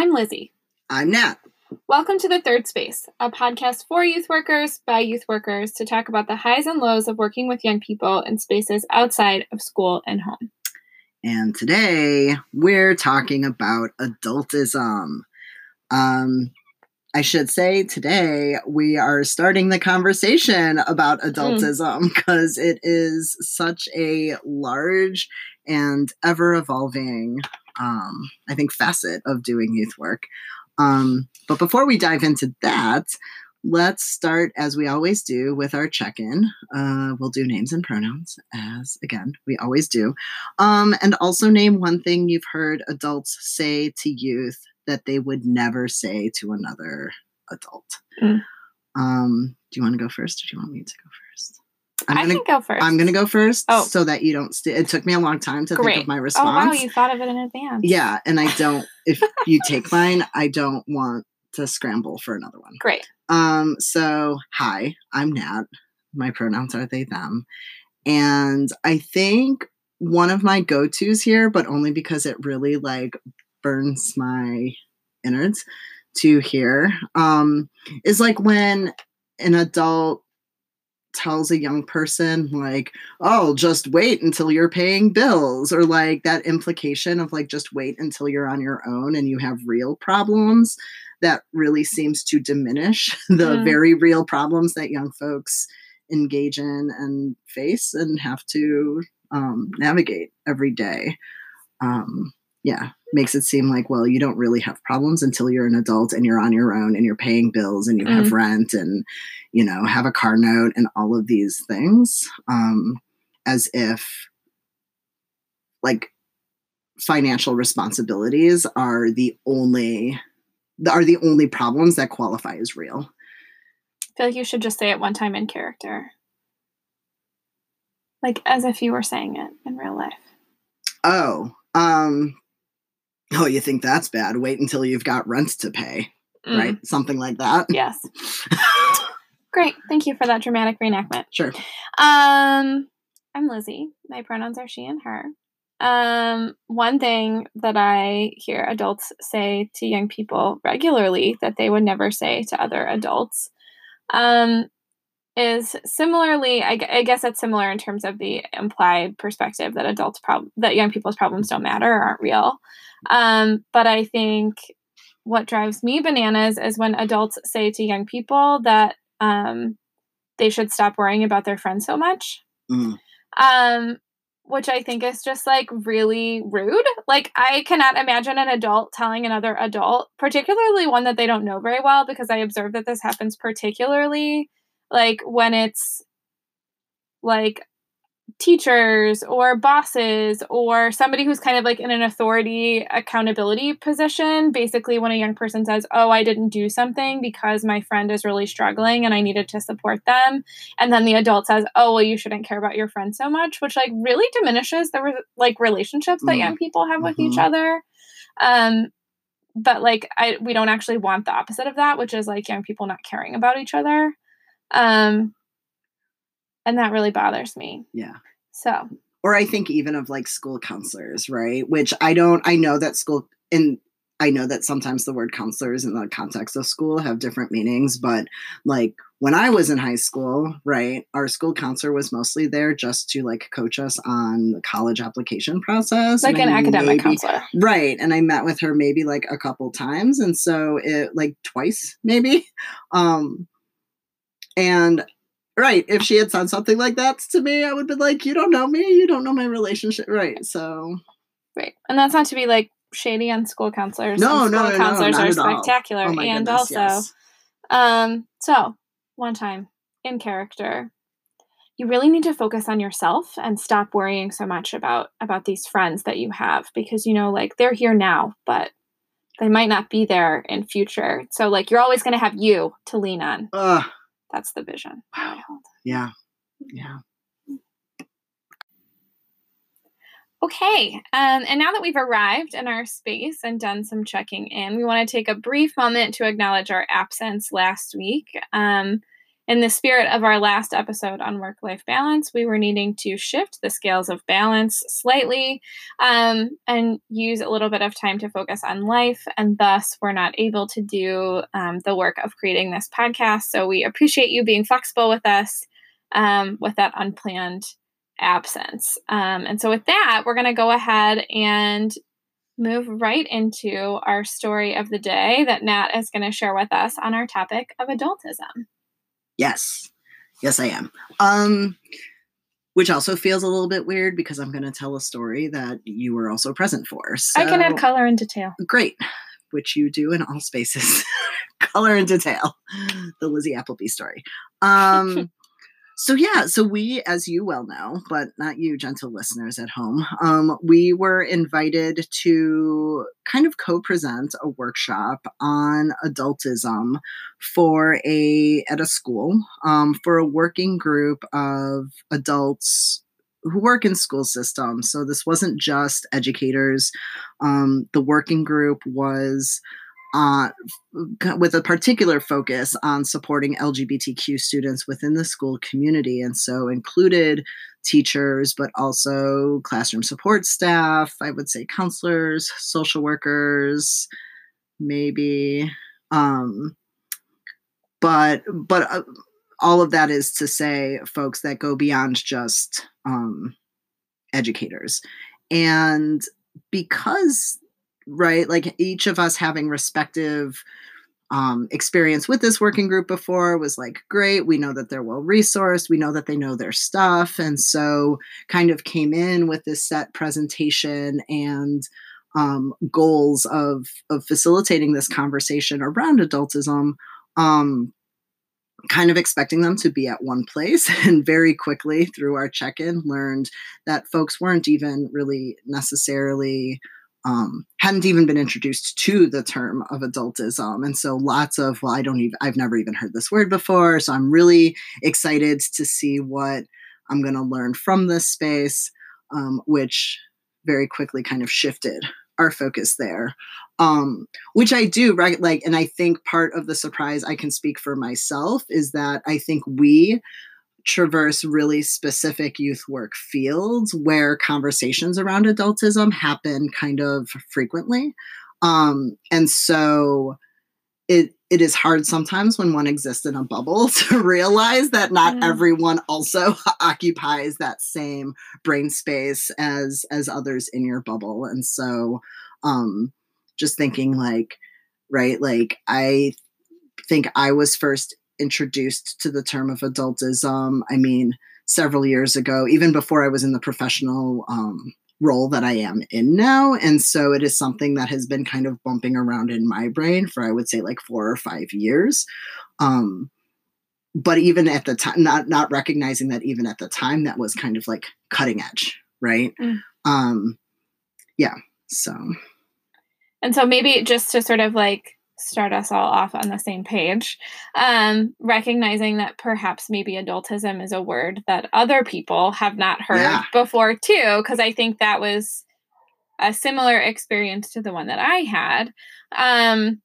I'm Lizzie. I'm Nat. Welcome to The Third Space, a podcast for youth workers by youth workers to talk about the highs and lows of working with young people in spaces outside of school and home. And today we're talking about adultism. Um, I should say today we are starting the conversation about adultism because mm. it is such a large and ever evolving, um, I think, facet of doing youth work. Um, but before we dive into that, let's start as we always do with our check-in uh, we'll do names and pronouns as again we always do um, and also name one thing you've heard adults say to youth that they would never say to another adult mm. um, do you want to go first or do you want me to go first I'm gonna, can go first. I'm going to go first oh. so that you don't. St- it took me a long time to Great. think of my response. Oh, wow. You thought of it in advance. Yeah. And I don't, if you take mine, I don't want to scramble for another one. Great. Um, so hi, I'm Nat. My pronouns are they, them. And I think one of my go-tos here, but only because it really like burns my innards to hear, um, is like when an adult tells a young person like oh just wait until you're paying bills or like that implication of like just wait until you're on your own and you have real problems that really seems to diminish the mm. very real problems that young folks engage in and face and have to um, navigate every day. Um, yeah, makes it seem like, well, you don't really have problems until you're an adult and you're on your own and you're paying bills and you mm. have rent and, you know, have a car note and all of these things. Um, as if, like, financial responsibilities are the only are the only problems that qualify as real. I feel like you should just say it one time in character. Like as if you were saying it in real life. Oh, um Oh, you think that's bad? Wait until you've got rent to pay. Mm. Right? Something like that. Yes. Great. Thank you for that dramatic reenactment. Sure. Um I'm Lizzie. My pronouns are she and her. Um, one thing that I hear adults say to young people regularly that they would never say to other adults um, is similarly, I, I, guess that's similar in terms of the implied perspective that adults prob- that young people's problems don't matter or aren't real. Um, but I think what drives me bananas is when adults say to young people that um, they should stop worrying about their friends so much. Mm. Um, which I think is just like really rude. Like, I cannot imagine an adult telling another adult, particularly one that they don't know very well, because I observe that this happens particularly like when it's like teachers or bosses or somebody who's kind of like in an authority accountability position basically when a young person says oh i didn't do something because my friend is really struggling and i needed to support them and then the adult says oh well you shouldn't care about your friend so much which like really diminishes the re- like relationships that mm. young people have with mm-hmm. each other um but like i we don't actually want the opposite of that which is like young people not caring about each other um and that really bothers me. Yeah. So, or I think even of like school counselors, right? Which I don't, I know that school, and I know that sometimes the word counselors in the context of school have different meanings, but like when I was in high school, right, our school counselor was mostly there just to like coach us on the college application process. Like an I academic maybe, counselor. Right. And I met with her maybe like a couple times. And so it like twice, maybe. Um, and right if she had said something like that to me i would be like you don't know me. You don't know my relationship. Right so. Right and that's not to be like shady on school counselors. No no, no counselors no, are spectacular oh and goodness, also yes. um so one time in character you really need to focus on yourself and stop worrying so much about about these friends that you have because you know like they're here now but they might not be there in future. So like you're always going to have you to lean on that's the vision. Wow. Yeah. Yeah. Okay, um, and now that we've arrived in our space and done some checking in, we want to take a brief moment to acknowledge our absence last week. Um, in the spirit of our last episode on work life balance, we were needing to shift the scales of balance slightly um, and use a little bit of time to focus on life. And thus, we're not able to do um, the work of creating this podcast. So, we appreciate you being flexible with us um, with that unplanned absence. Um, and so, with that, we're going to go ahead and move right into our story of the day that Nat is going to share with us on our topic of adultism. Yes. Yes, I am. Um, which also feels a little bit weird because I'm going to tell a story that you were also present for. So, I can add color and detail. Great, which you do in all spaces. color and detail. The Lizzie Appleby story. Um, so yeah, so we, as you well know, but not you, gentle listeners at home, um, we were invited to kind of co-present a workshop on adultism for a at a school um, for a working group of adults who work in school systems. So this wasn't just educators. Um, the working group was uh, with a particular focus on supporting LGBTQ students within the school community. And so included teachers, but also classroom support staff, I would say counselors, social workers, maybe. Um, but but uh, all of that is to say folks that go beyond just um, educators. And because right? Like each of us having respective um, experience with this working group before was like great. We know that they're well resourced. We know that they know their stuff. And so kind of came in with this set presentation and um, goals of, of facilitating this conversation around adultism. Um, kind of expecting them to be at one place and very quickly through our check-in learned that folks weren't even really necessarily um, hadn't even been introduced to the term of adultism. And so lots of, well, I don't even, I've never even heard this word before. So I'm really excited to see what I'm going to learn from this space, um, which very quickly kind of shifted our focus there. Um, which I do, right? Like, and I think part of the surprise I can speak for myself is that I think we traverse really specific youth work fields where conversations around adultism happen kind of frequently. Um, and so it it is hard sometimes when one exists in a bubble to realize that not mm. everyone also occupies that same brain space as as others in your bubble. And so um just thinking like right like I think I was first introduced to the term of adultism. I mean, several years ago, even before I was in the professional um, role that I am in now. And so it is something that has been kind of bumping around in my brain for, I would say, like four or five years. Um, but even at the time, not not recognizing that even at the time, that was kind of like cutting edge, right? Mm. Um, yeah. So. And so maybe just to sort of like start us all off on the same page. Um, recognizing that perhaps maybe adultism is a word that other people have not heard yeah. before, too, because I think that was a similar experience to the one that I had. Um,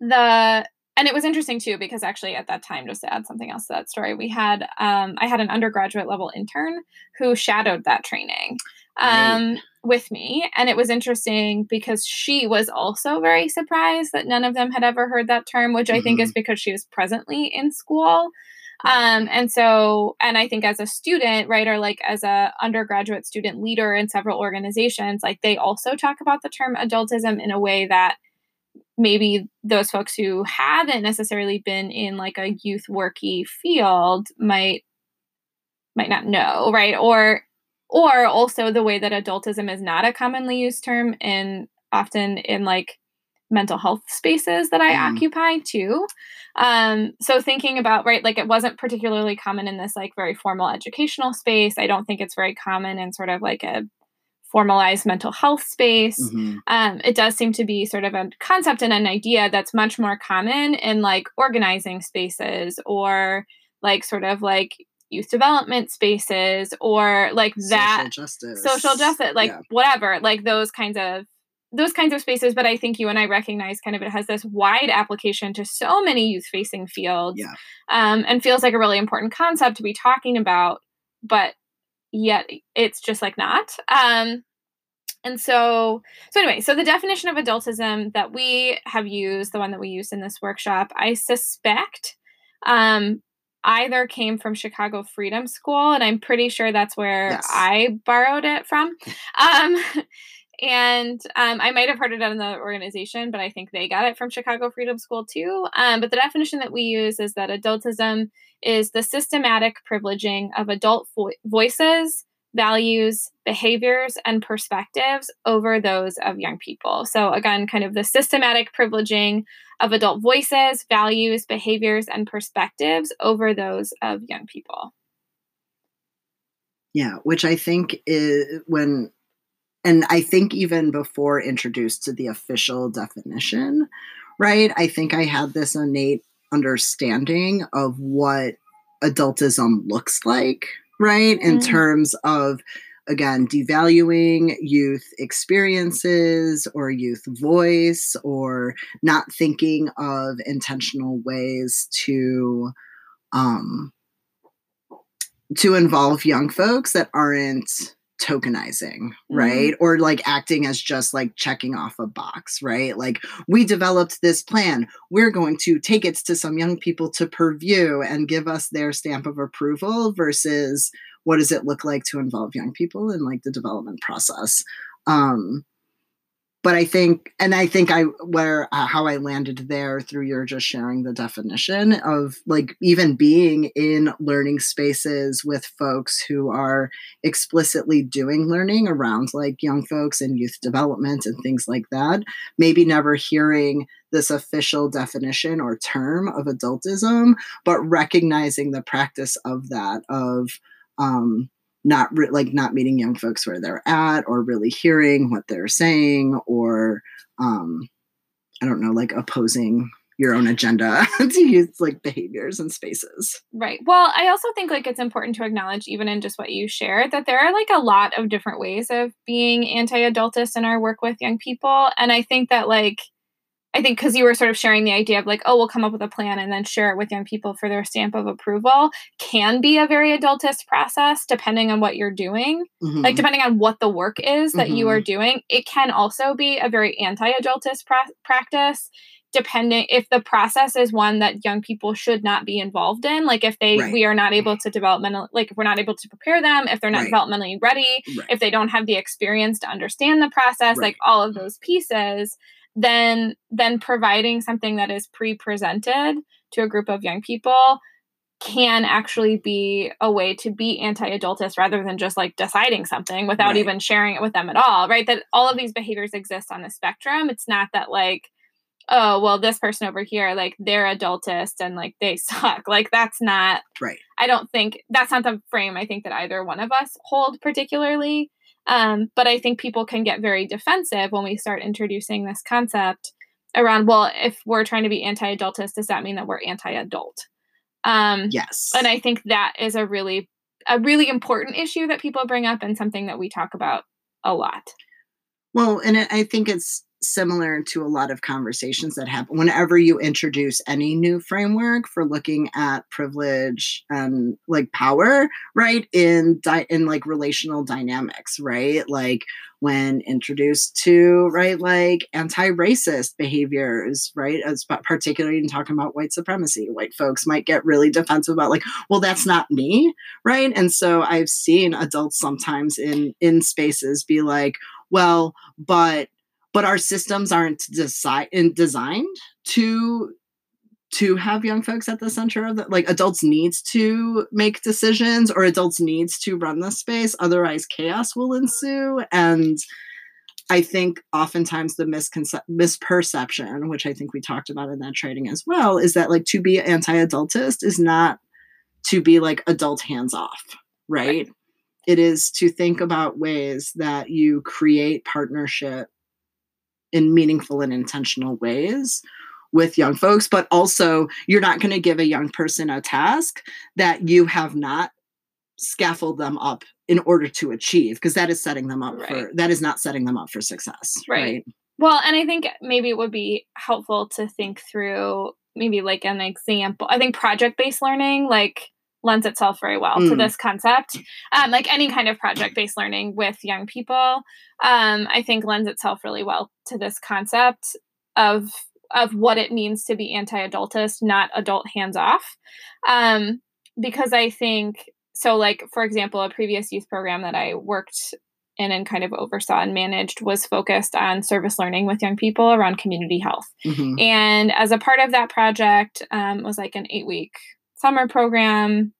the and it was interesting too because actually at that time just to add something else to that story we had um, i had an undergraduate level intern who shadowed that training um, right with me. And it was interesting because she was also very surprised that none of them had ever heard that term, which mm-hmm. I think is mm-hmm. because she was presently in school. Um, and so, and I think as a student, right, or like as a undergraduate student leader in several organizations, like they also talk about the term adultism in a way that maybe those folks who haven't necessarily been in like a youth worky field might might not know, right? Or or also the way that adultism is not a commonly used term and often in like mental health spaces that I mm. occupy too. Um, so thinking about right, like it wasn't particularly common in this like very formal educational space. I don't think it's very common in sort of like a formalized mental health space. Mm-hmm. Um, it does seem to be sort of a concept and an idea that's much more common in like organizing spaces or like sort of like youth development spaces or like that social justice, social justice like yeah. whatever like those kinds of those kinds of spaces but i think you and i recognize kind of it has this wide application to so many youth facing fields Yeah. um, and feels like a really important concept to be talking about but yet it's just like not um, and so so anyway so the definition of adultism that we have used the one that we used in this workshop i suspect um, either came from chicago freedom school and i'm pretty sure that's where Yes. i borrowed it from um, and um, I might have heard it in the organization, but I think they got it from Chicago Freedom School too. Um, but the definition that we use is that adultism is the systematic privileging of adult vo- voices, values, behaviors, and perspectives over those of young people. So, again, kind of the systematic privileging of adult voices, values, behaviors, and perspectives over those of young people. Yeah, which I think is when, and I think even before introduced to the official definition, right? I think I had this innate understanding of what adultism looks like, right? In Mm. terms of, again, devaluing youth experiences or youth voice or not thinking of intentional ways to, um, to involve young folks that aren't tokenizing, right? Or like acting as just like checking off a box, right? Like we developed this plan. We're going to take it to some young people to purview and give us their stamp of approval versus what does it look like to involve young people in like the development process. Um but I think, and I think I where uh, how I landed there through your just sharing the definition of like even being in learning spaces with folks who are explicitly doing learning around like young folks and youth development and things like that. Maybe never hearing this official definition or term of adultism, but recognizing the practice of that of um, not re- like not meeting young folks where they're at or really hearing what they're saying or um i don't know like opposing your own agenda to use like behaviors and spaces Right. Well, I also think like it's important to acknowledge, even in just what you shared, that there are like a lot of different ways of being anti-adultist in our work with young people, and I think that like, I think because you were sort of sharing the idea of like, oh, we'll come up with a plan and then share it with young people for their stamp of approval, can be a very adultist process depending on what you're doing. Mhm. Like depending on what the work is that you Mhm. are doing, it can also be a very anti-adultist pra- practice depending if the process is one that young people should not be involved in like if they Right. we are not able to developmental like if we're not able to prepare them if they're not Right. developmentally ready Right. if they don't have the experience to understand the process like all of those pieces then then providing something that is pre-presented to a group of young people can actually be a way to be anti-adultist rather than just like deciding something without Right. even sharing it with them at all right? That all of these behaviors exist on a spectrum. It's not that like oh well this person over here like they're adultist and like they suck. Like that's not right. I don't think that's not the frame i think that either one of us hold particularly um, but i think people can get very defensive when we start introducing this concept around well if we're trying to be anti-adultist does that mean that we're anti-adult? Um, yes. and i think that is a really a really important issue that people bring up and something that we talk about a lot. Well, and I think it's similar to a lot of conversations that happen whenever you introduce any new framework for looking at privilege and like power, right? In di- in like relational dynamics, right? Like when introduced to right like anti-racist behaviors right as pa- particularly in talking about white supremacy white folks might get really defensive about like well that's not me right and so i've seen adults sometimes in in spaces be like well but but our systems aren't desi- designed to to have young folks at the center of the like adults needs to make decisions or adults needs to run the space otherwise chaos will ensue. And i think oftentimes the misconce- misperception which i think we talked about in that training as well is that like to be anti-adultist is not to be like adult hands off right? It is to think about ways that you create partnership in meaningful and intentional ways with young folks, but also you're not going to give a young person a task that you have not scaffold them up in order to achieve because that is setting them up Right. for that is not setting them up for success Right. right, Well, and I think maybe it would be helpful to think through maybe like an example. I think project based learning like lends itself very well to Mm. this concept. Um, like any kind of project based learning with young people, um, I think lends itself really well to this concept of of what it means to be anti-adultist, not adult hands off. Um, because I think so. Like for example, a previous youth program that I worked in and kind of oversaw and managed was focused on service learning with young people around community health. Mhm. And as a part of that project, um, it was like an eight week summer program.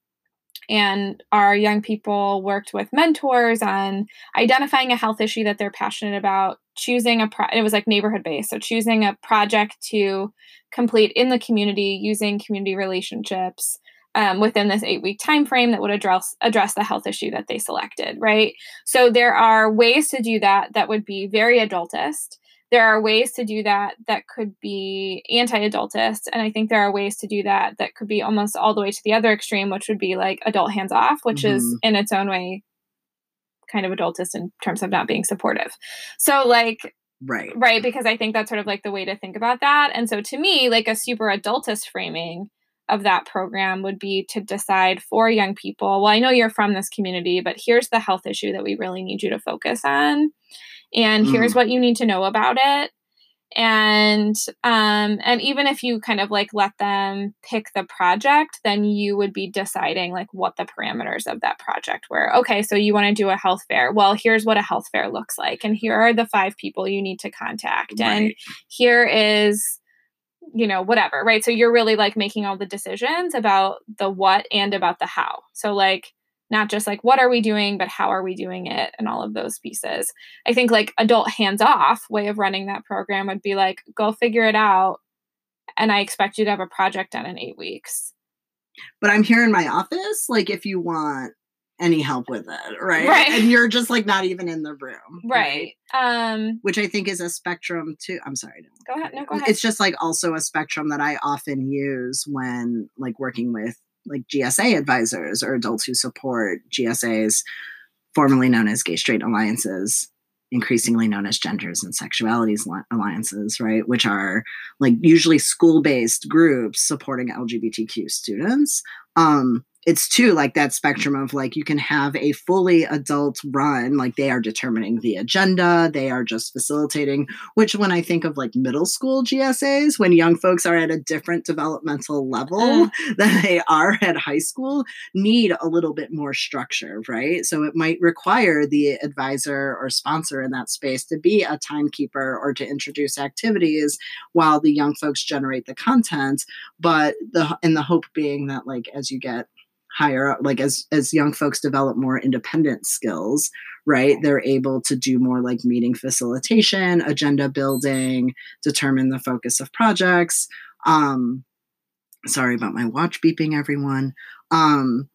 And our young people worked with mentors on identifying a health issue that they're passionate about, choosing a pro- it was like neighborhood based, so choosing a project to complete in the community using community relationships um, within this eight week time frame that would address address the health issue that they selected. Right. So there are ways to do that that would be very adultist there are ways to do that that could be anti-adultist and i think there are ways to do that that could be almost all the way to the other extreme which would be like adult hands off which is Mhm. in its own way kind of adultist in terms of not being supportive. So like right. right because i think that's sort of like the way to think about that. And so to me like a super adultist framing of that program would be to decide for young people well i know you're from this community but here's the health issue that we really need you to focus on and here's what you need to know about it. And um and even if you kind of like let them pick the project then you would be deciding like what the parameters of that project were. Okay so you want to do a health fair. Well here's what a health fair looks like and here are the five people you need to contact and here is you know whatever right? So you're really like making all the decisions about the what and about the how. So like not just like what are we doing but how are we doing it and all of those pieces. I think like adult hands off way of running that program would be like go figure it out and i expect you to have a project done in eight weeks. But i'm here in my office like if you want any help with it right? Right. and you're just like not even in the room right? Um which i think is a spectrum too i'm sorry no. go ahead. no go ahead. It's just like also a spectrum that i often use when like working with like gsa advisors or adults who support gsas formerly known as gay straight alliances increasingly known as genders and sexualities alliances right? Which are like usually school-based groups supporting lgbtq students. Um it's too like that spectrum of like you can have a fully adult run like they are determining the agenda they are just facilitating which when i think of like middle school gsas when young folks are at a different developmental level Mm. than they are at high school need a little bit more structure right so it might require the advisor or sponsor in that space to be a timekeeper or to introduce activities while the young folks generate the content but the in the hope being that like as you get higher up like as as young folks develop more independent skills right they're able to do more like meeting facilitation agenda building determine the focus of projects. Um sorry about my watch beeping everyone. Um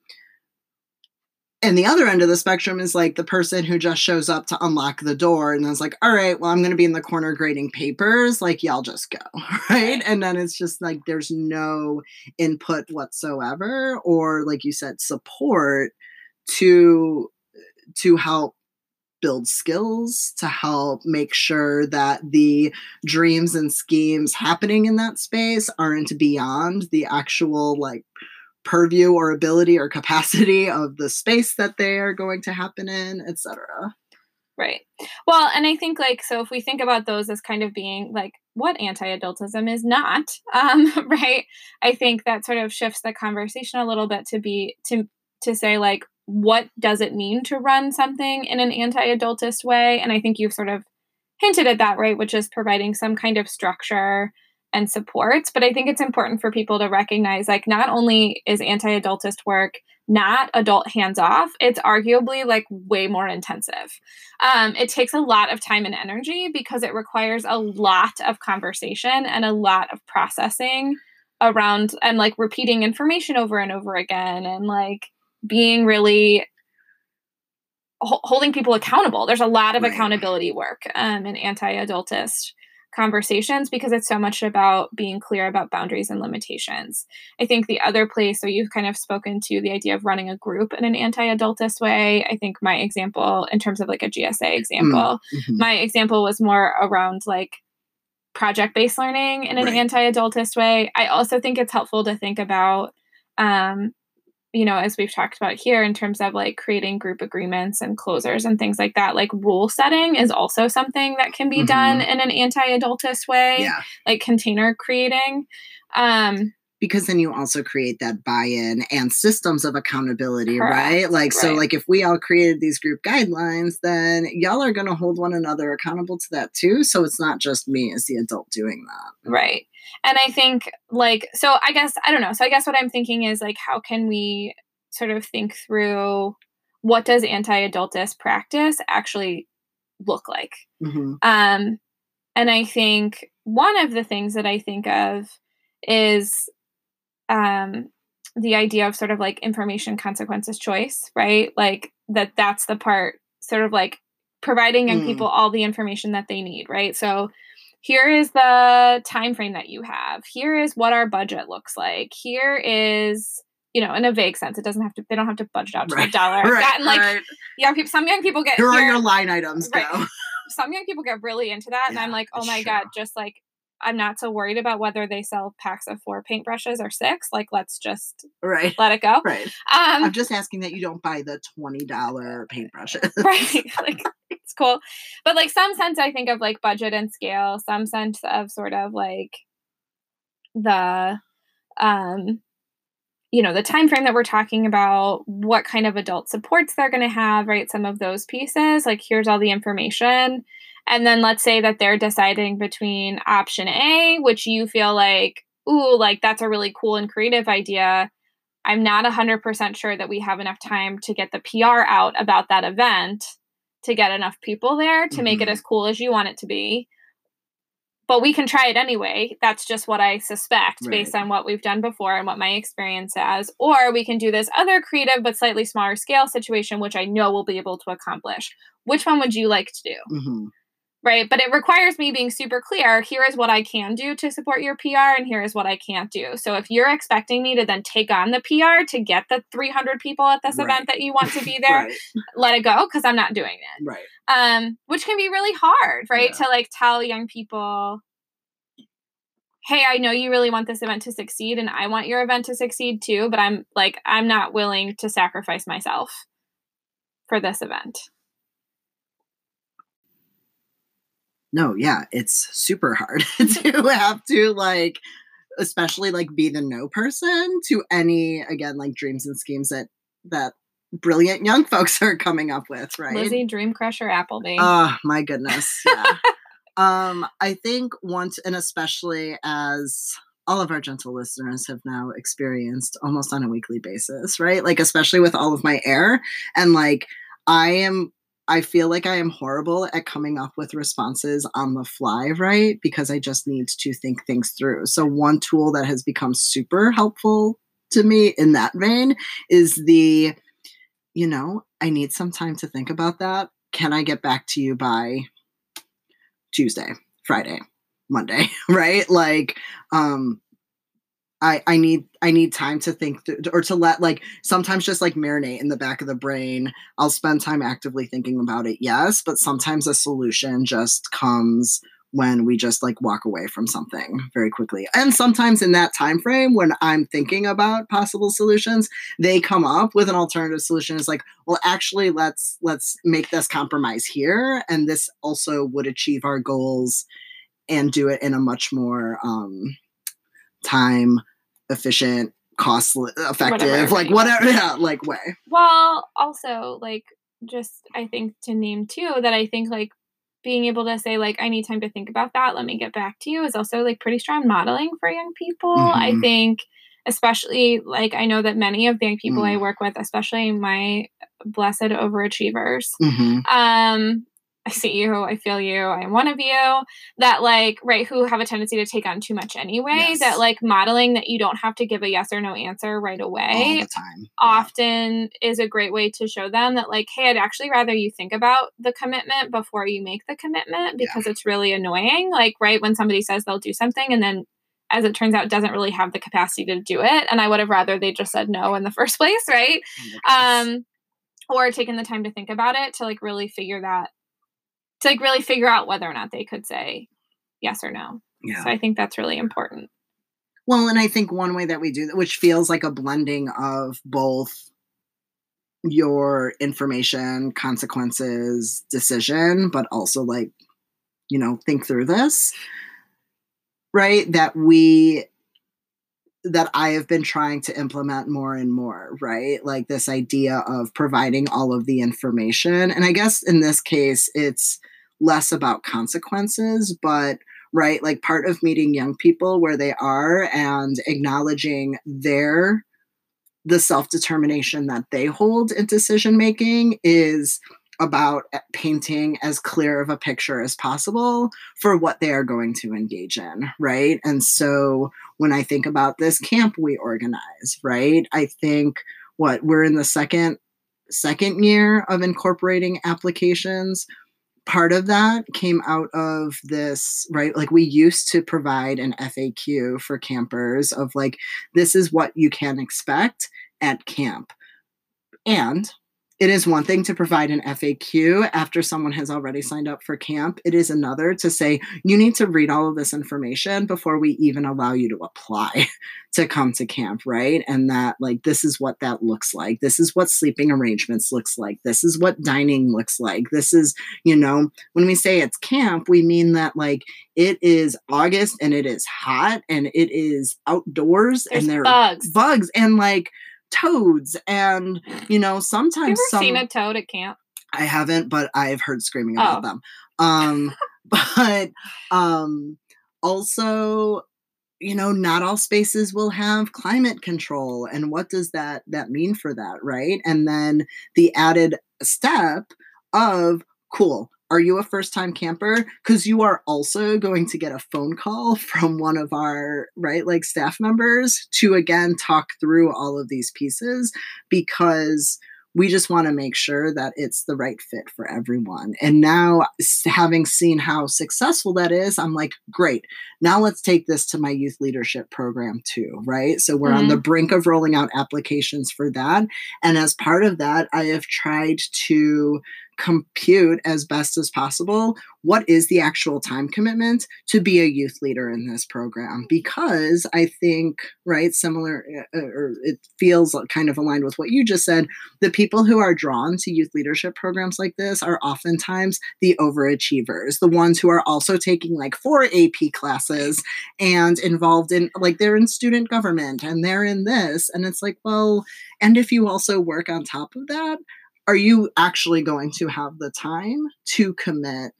and the other end of the spectrum is like the person who just shows up to unlock the door and is like, all right, well, I'm going to be in the corner grading papers. Like, y'all just go. Right. And then it's just like there's no input whatsoever or, like you said, support to to help build skills to help make sure that the dreams and schemes happening in that space aren't beyond the actual like purview or ability or capacity of the space that they are going to happen in, etc. Right. Well, and I think like so if we think about those as kind of being like what anti-adultism is not, um, right? I think that sort of shifts the conversation a little bit to be to to say like what does it mean to run something in an anti-adultist way? And I think you've sort of hinted at that, right? Which is providing some kind of structure and supports. But I think it's important for people to recognize like not only is anti-adultist work not adult hands off, it's arguably like way more intensive. Um, it takes a lot of time and energy because it requires a lot of conversation and a lot of processing around and like repeating information over and over again and like being really ho- holding people accountable. There's a lot of Right. accountability work um, in anti-adultist conversations because it's so much about being clear about boundaries and limitations. I think the other place, so you've kind of spoken to the idea of running a group in an anti adultist way. I think my example, in terms of like a GSA example, mm-hmm. my example was more around like project based learning in an right. anti adultist way. I also think it's helpful to think about um, you know, as we've talked about here in terms of like creating group agreements and closers and things like that, like rule setting is also something that can be mm-hmm. done in an anti-adultist way, yeah. like container creating. Um, because then you also create that buy-in and systems of accountability correct, right? Like right. so like if we all created these group guidelines then y'all are going to hold one another accountable to that too. So it's not just me as the adult doing that. Right. And i think like so i guess i don't know. So i guess what i'm thinking is like how can we sort of think through what does anti-adultist practice actually look like? Mm-hmm. um and i think one of the things that i think of is um the idea of sort of like information consequences choice right like that that's the part sort of like providing young mm. people all the information that they need right so here is the time frame that you have here is what our budget looks like here is you know in a vague sense it doesn't have to they don't have to budget out to right. the dollar i've right, gotten like right. young people some young people get here, here are your line items right. go some young people get really into that yeah, and i'm like oh my true. god just like I'm not so worried about whether they sell packs of four paintbrushes or six. Like, let's just right let it go. Right. Um, I'm just asking that you don't buy the twenty dollar paintbrushes. right. Like it's cool, but like some sense, I think of like budget and scale. Some sense of sort of like the um you know the time frame that we're talking about what kind of adult supports they're going to have right some of those pieces like here's all the information and then let's say that they're deciding between option A, which you feel like, ooh, like that's a really cool and creative idea. I'm not 100% sure that we have enough time to get the PR out about that event to get enough people there to mm-hmm. make it mm-hmm. as cool as you want it to be. But we can try it anyway. That's just what I suspect right. based on what we've done before and what my experience has. Or we can do this other creative but slightly smaller scale situation, which I know we'll be able to accomplish. Which one would you like to do? Mm-hmm right? But it requires me being super clear. Here is what I can do to support your PR, and here is what I can't do. So if you're expecting me to then take on the PR to get the 300 people at this right. event that you want to be there, right. let it go because I'm not doing it. Right. Um, which can be really hard, right? Yeah. To like tell young people, hey, I know you really want this event to succeed, and I want your event to succeed too, but I'm like, I'm not willing to sacrifice myself for this event. No, yeah, it's super hard to have to like especially like be the no person to any again like dreams and schemes that that brilliant young folks are coming up with, right? Lizzie Dream Crusher Appleby. Oh my goodness. Yeah. um I think once and especially as all of our gentle listeners have now experienced almost on a weekly basis, right? Like especially with all of my air and like I am I feel like I am horrible at coming up with responses on the fly, right? Because I just need to think things through. So, one tool that has become super helpful to me in that vein is the, you know, I need some time to think about that. Can I get back to you by Tuesday, Friday, Monday, right? Like, um, I, I need I need time to think th- or to let like sometimes just like marinate in the back of the brain. I'll spend time actively thinking about it, yes, but sometimes a solution just comes when we just like walk away from something very quickly. And sometimes in that time frame when I'm thinking about possible solutions, they come up with an alternative solution. It's like, well, actually let's let's make this compromise here and this also would achieve our goals and do it in a much more um time efficient, cost effective, whatever, like whatever, yeah, like way. Well, also like just I think to name too that I think like being able to say like I need time to think about that, let me get back to you is also like pretty strong modeling for young people. Mm-hmm. I think especially like I know that many of the young people mm. I work with, especially my blessed overachievers, mm-hmm. um I see you, I feel you, I am one of you, that like, right, who have a tendency to take on too much anyway, Yes. that like modeling that you don't have to give a yes or no answer right all away the time. often is a great way to show them that like hey i'd actually rather you think about the commitment before you make the commitment because it's really annoying like right when somebody says they'll do something and then as it turns out doesn't really have the capacity to do it and i would have rather they just said no in the first place right Yeah. um or taken the time to think about it to like really figure that to like really figure out whether or not they could say yes or no yeah. so i think that's really important Well, and I think one way that we do that, which feels like a blending of both your information, consequences, decision, but also like, you know, think through this, right? That we, that I have been trying to implement more and more, right? Like this idea of providing all of the information. And I guess in this case, it's less about consequences, but right? Like part of meeting young people where they are and acknowledging their the self-determination that they hold in decision making is about eh, painting as clear of a picture as possible for what they are going to engage in, right? And so when I think about this camp we organize, right? I think what we're in the second second year of incorporating applications part of that came out of this right like we used to provide an faq for campers of like this is what you can expect at camp. And it is one thing to provide an FAQ after someone has already signed up for camp. It is another to say, you need to read all of this information before we even allow you to apply to come to camp, right? And that, like, this is what that looks like. This is what sleeping arrangements looks like. This is what dining looks like. This is, you know, when we say it's camp, we mean that, like, it is August and it is hot and it is outdoors there's and there bugs bugs and like toads and you know sometimes some seen a toad at camp? I haven't but i've heard screaming about Oh. them. Um but um also you know not all spaces will have climate control and what does that that mean for that right? And then the added step of cool are you a first time camper because you are also going to get a phone call from one of our right like staff members to again talk through all of these pieces because we just want to make sure that it's the right fit for everyone. And now, having seen how successful that is, I'm like, great. Now let's take this to my youth leadership program too, right? So we're on the mm-hmm. brink of rolling out applications for that. And as part of that, I have tried to compute as best as possible what is the actual time commitment to be a youth leader in this program. Because i think right similar uh, or it feels kind of aligned with what you just said the people who are drawn to youth leadership programs like this are oftentimes the overachievers the ones who are also taking like four ap classes and involved in like they're in student government and they're in this. And it's like well and if you also work on top of that are you actually going to have the time to commit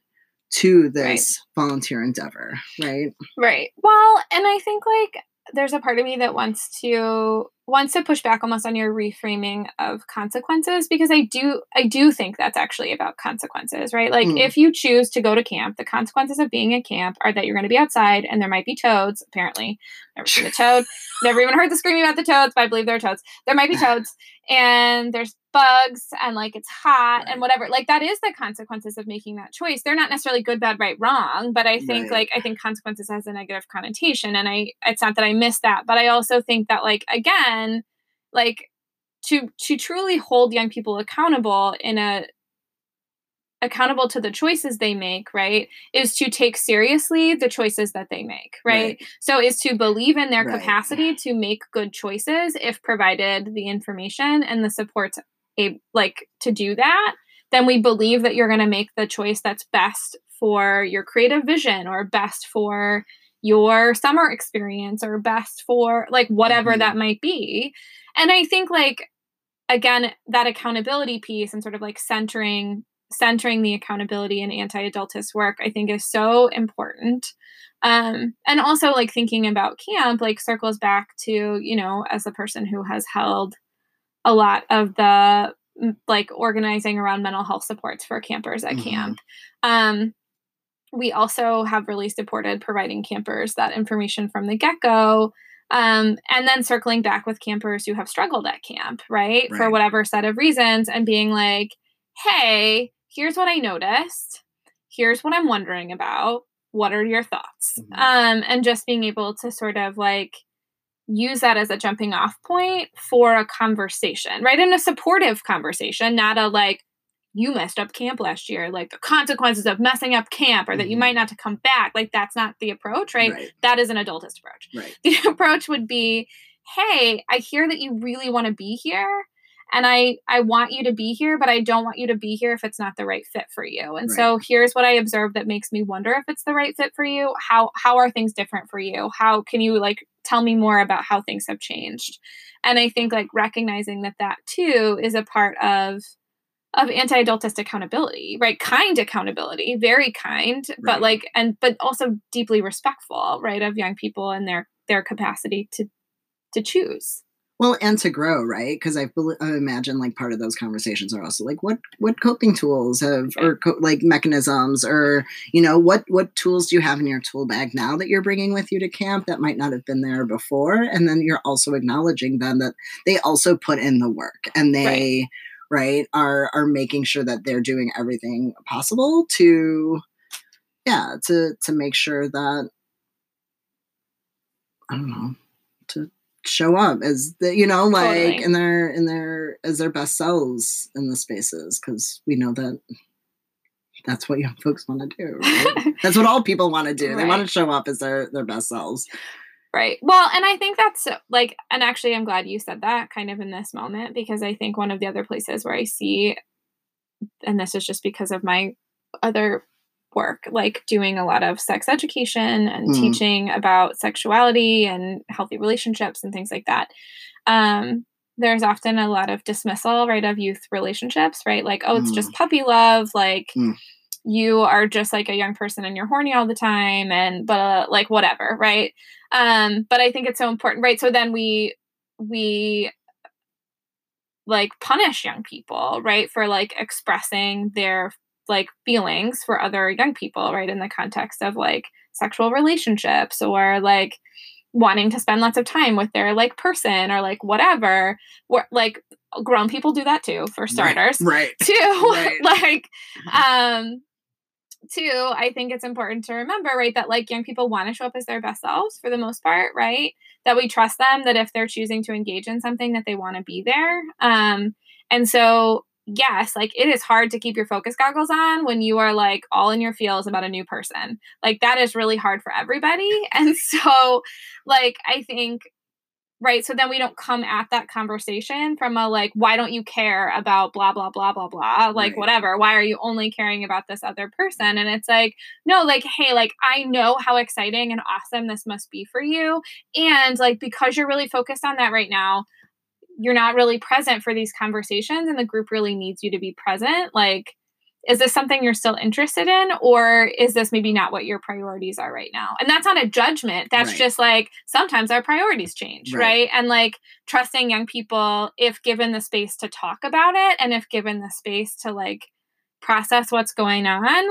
to this volunteer endeavor right Right. Well, and I think like there's a part of me that wants to wants to push back almost on your reframing of consequences because I do I do think that's actually about consequences, right? Like Mm. if you choose to go to camp, the consequences of being at camp are that you're going to be outside and there might be toads, apparently. Never seen a toad. Never even heard the screaming about the toads, but I believe there are toads. There might be toads and there's bugs and like it's hot Right. and whatever. Like that is the consequences of making that choice. They're not necessarily good, bad, right, wrong, but I think Right. like I think consequences has a negative connotation and I it's not that I miss that, but I also think that like again, like to to truly hold young people accountable in a accountable to the choices they make, right, is to take seriously the choices that they make, right? So is to believe in their Right. capacity to make good choices if provided the information and the supports a like to do that, then we believe that you're going to make the choice that's best for your creative vision or best for your summer experience or best for like whatever Mhm. that might be. And I think like again that accountability piece and sort of like centering centering the accountability in anti-adultist work i think is so important um and also like thinking about camp like circles back to you know as a person who has held a lot of the like organizing around mental health supports for campers at Mhm. camp. Um, we also have really supported providing campers that information from the get go. Um, and then circling back with campers who have struggled at camp, right? For whatever set of reasons, and being like, hey, here's what I noticed. Here's what I'm wondering about. What are your thoughts? Mhm. Um, and just being able to sort of like use that as a jumping off point for a conversation, right? In a supportive conversation, not a like, you messed up camp last year, like the consequences of messing up camp, or that you Mhm. might not to come back. Like, that's not the approach, right? Right. That is an adultist approach. Right. The approach would be, hey, I hear that you really want to be here. And I, I want you to be here, but I don't want you to be here if it's not the right fit for you. And so here's what I observed that makes me wonder if it's the right fit for you. How how are things different for you? How can you like tell me more about how things have changed? And I think like recognizing that that too is a part of of anti-adultist accountability, right? Kind accountability, very kind, Right. but like and but also deeply respectful, right, of young people and their their capacity to to choose. Well, and to grow, right? Because I, bel- I imagine like part of those conversations are also like what what coping tools have or co- like mechanisms or you know what what tools do you have in your tool bag now that you're bringing with you to camp that might not have been there before, and then you're also acknowledging then that they also put in the work and they right, are are making sure that they're doing everything possible to yeah to to make sure that I don't know to show up as the you know like Totally. in their in their as their best selves in the spaces because we know that that's what young folks want to do right? that's what all people want to do they want to show up as their their best selves Right. Well, and I think that's like, and actually, I'm glad you said that kind of in this moment because I think one of the other places where I see, and this is just because of my other work, like doing a lot of sex education and Mm. teaching about sexuality and healthy relationships and things like that. Um, there's often a lot of dismissal, right, of youth relationships, right? Like, oh, it's just puppy love. Like, Mm. you are just like a young person and you're horny all the time and but uh, like whatever right um but i think it's so important right so then we we like punish young people right for like expressing their like feelings for other young people right in the context of like sexual relationships or like wanting to spend lots of time with their like person or like whatever. Where like grown people do that too for starters. right two Right. like um two i think it's important to remember right that like young people want to show up as their best selves for the most part right? That we trust them that if they're choosing to engage in something that they want to be there. Um and so yes like it is hard to keep your focus goggles on when you are like all in your feels about a new person. Like that is really hard for everybody. And so like i think right so then we don't come at that conversation from a like why don't you care about blah blah blah blah blah? Like Right. whatever why are you only caring about this other person? And it's like no like hey like i know how exciting and awesome this must be for you. And like because you're really focused on that right now you're not really present for these conversations and the group really needs you to be present like is this something you're still interested in or is this maybe not what your priorities are right now and that's not a judgment that's Right. just like sometimes our priorities change Right. right. and like trusting young people if given the space to talk about it and if given the space to like process what's going on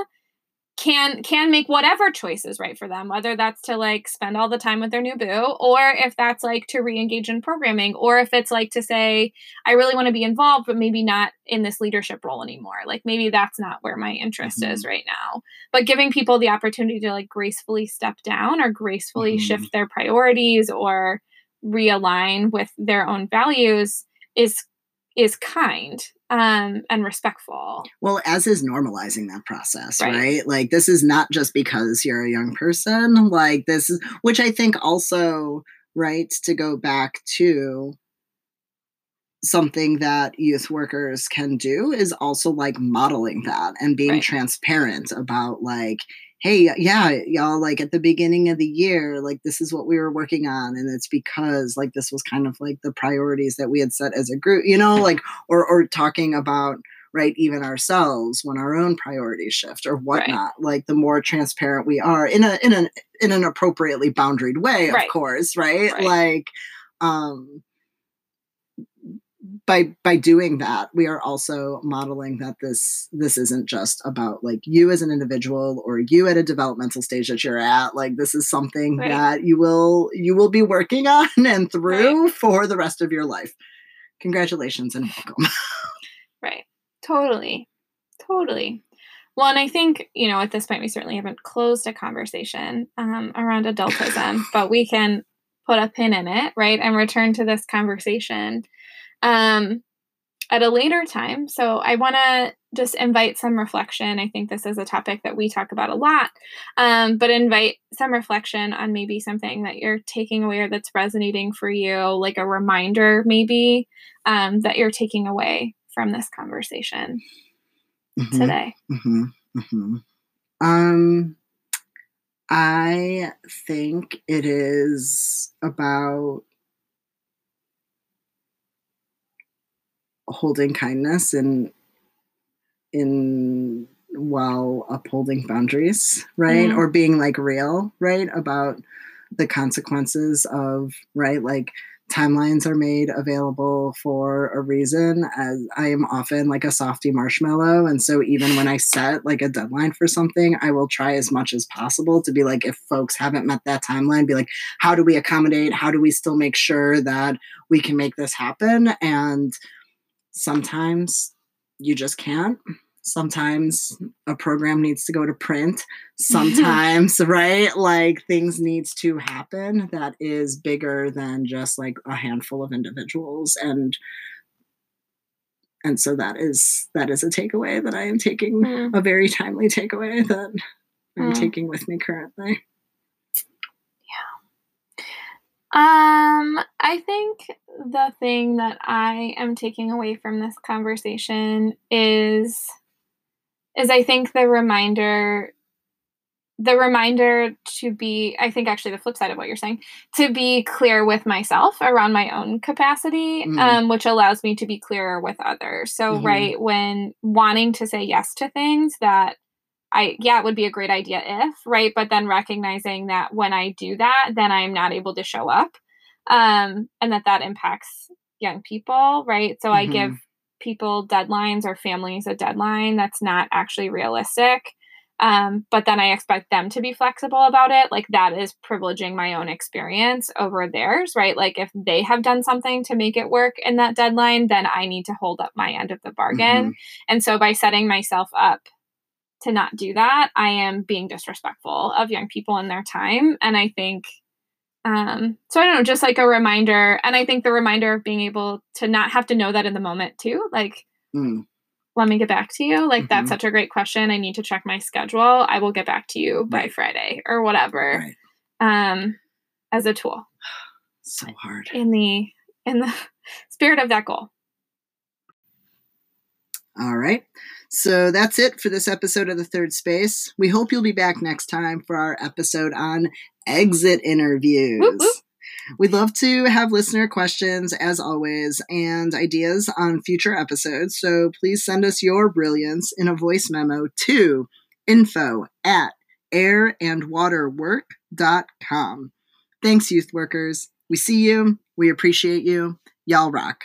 can can make whatever choice is right for them whether that's to like spend all the time with their new boo or if that's like to re-engage in programming or if it's like to say i really want to be involved but maybe not in this leadership role anymore. Like maybe that's not where my interest is right now. But giving people the opportunity to like gracefully step down or gracefully Mhm. shift their priorities or realign with their own values is is kind um and respectful Well, as is normalizing that process, Right. right. Like, this is not just because you're a young person. Like, this is, which I think also, right, to go back to something that youth workers can do is also like modeling that and being Right. transparent about, like, hey, yeah, y'all, like at the beginning of the year, like, this is what we were working on. And it's because, like, this was kind of like the priorities that we had set as a group, you know, like, or, or talking about, right even ourselves when our own priorities shift or whatnot like the more transparent we are in a in an in an appropriately boundaried way of Right. course right? Right. like um by by doing that we are also modeling that this this isn't just about like you as an individual or you at a developmental stage that you're at like this is something Right. that you will you will be working on and through Right. for the rest of your life congratulations and welcome Right. Totally. Totally. Well, and I think, you know, at this point, we certainly haven't closed a conversation um, around adultism, but we can put a pin in it, right? And return to this conversation um, at a later time. So I want to just invite some reflection. I think this is a topic that we talk about a lot, um, but invite some reflection on maybe something that you're taking away or that's resonating for you, like a reminder, maybe um, that you're taking away from this conversation Mhm. today. hmm hmm Um, I think it is about holding kindness and in while upholding boundaries, right? Mm. Or being like real, right? About the consequences of right like timelines are made available for a reason as i am often like a softy marshmallow and so even when i set like a deadline for something i will try as much as possible to be like if folks haven't met that timeline be like how do we accommodate how do we still make sure that we can make this happen and sometimes you just can't. Sometimes a program needs to go to print. Sometimes right? Like things needs to happen that is bigger than just like a handful of individuals. And and so that is that is a takeaway that i am taking Mm. a very timely takeaway that i'm Mm. taking with me currently Um, I think the thing that I am taking away from this conversation is is I think the reminder the reminder to be I think actually the flip side of what you're saying to be clear with myself around my own capacity Mm. um which allows me to be clearer with others. So Mhm. right when wanting to say yes to things that I yeah, it would be a great idea if, right? But then recognizing that when I do that, then I'm not able to show up. Um, and that that impacts young people, right? So I Mhm. give people deadlines or families a deadline that's not actually realistic. Um, but then I expect them to be flexible about it. Like that is privileging my own experience over theirs, right? Like if they have done something to make it work in that deadline, then I need to hold up my end of the bargain. And so by setting myself up to not do that, I am being disrespectful of young people and their time. And I think, um, so I don't know, just like a reminder. And I think the reminder of being able to not have to know that in the moment too. Like, Mm. let me get back to you. Like, Mhm. that's such a great question. I need to check my schedule. I will get back to you by Right. Friday or whatever. right Um, as a tool so hard in the in the spirit of that goal. All right. So that's it for this episode of The Third Space. We hope you'll be back next time for our episode on exit interviews. Whoop, whoop. We'd love to have listener questions, as always, and ideas on future episodes. So please send us your brilliance in a voice memo to info at airandwaterwork.com. Thanks, youth workers. We see you. We appreciate you. Y'all rock.